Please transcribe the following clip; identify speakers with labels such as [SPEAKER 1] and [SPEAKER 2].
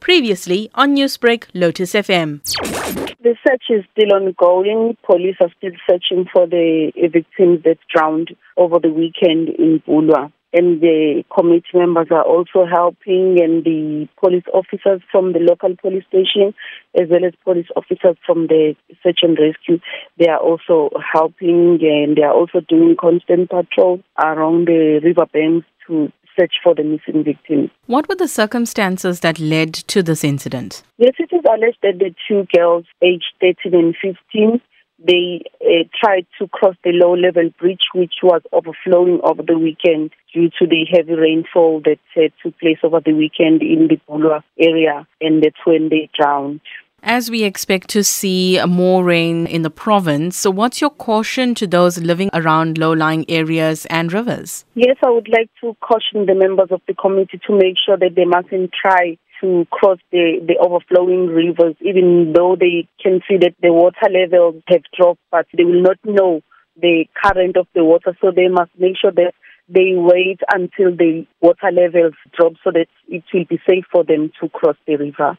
[SPEAKER 1] Previously on Newsbreak, Lotus FM.
[SPEAKER 2] The search is still ongoing. Police are still searching for the uh, victims that drowned over the weekend in Bulwer. And the committee members are also helping, and the police officers from the local police station, as well as police officers from the search and rescue, they are also helping, and they are also doing constant patrols around the riverbanks to search for the missing victims.
[SPEAKER 1] What were the circumstances that led to this incident?
[SPEAKER 2] Yes, it is alleged that the two girls, aged 13 and 15, they uh, tried to cross the low level bridge, which was overflowing over the weekend due to the heavy rainfall that uh, took place over the weekend in the Bulwer area, and that's when they drowned.
[SPEAKER 1] As we expect to see more rain in the province, so what's your caution to those living around low lying areas and rivers?
[SPEAKER 2] Yes, I would like to caution the members of the committee to make sure that they mustn't try to cross the, the overflowing rivers, even though they can see that the water levels have dropped, but they will not know the current of the water, so they must make sure that they wait until the water levels drop so that it will be safe for them to cross the river.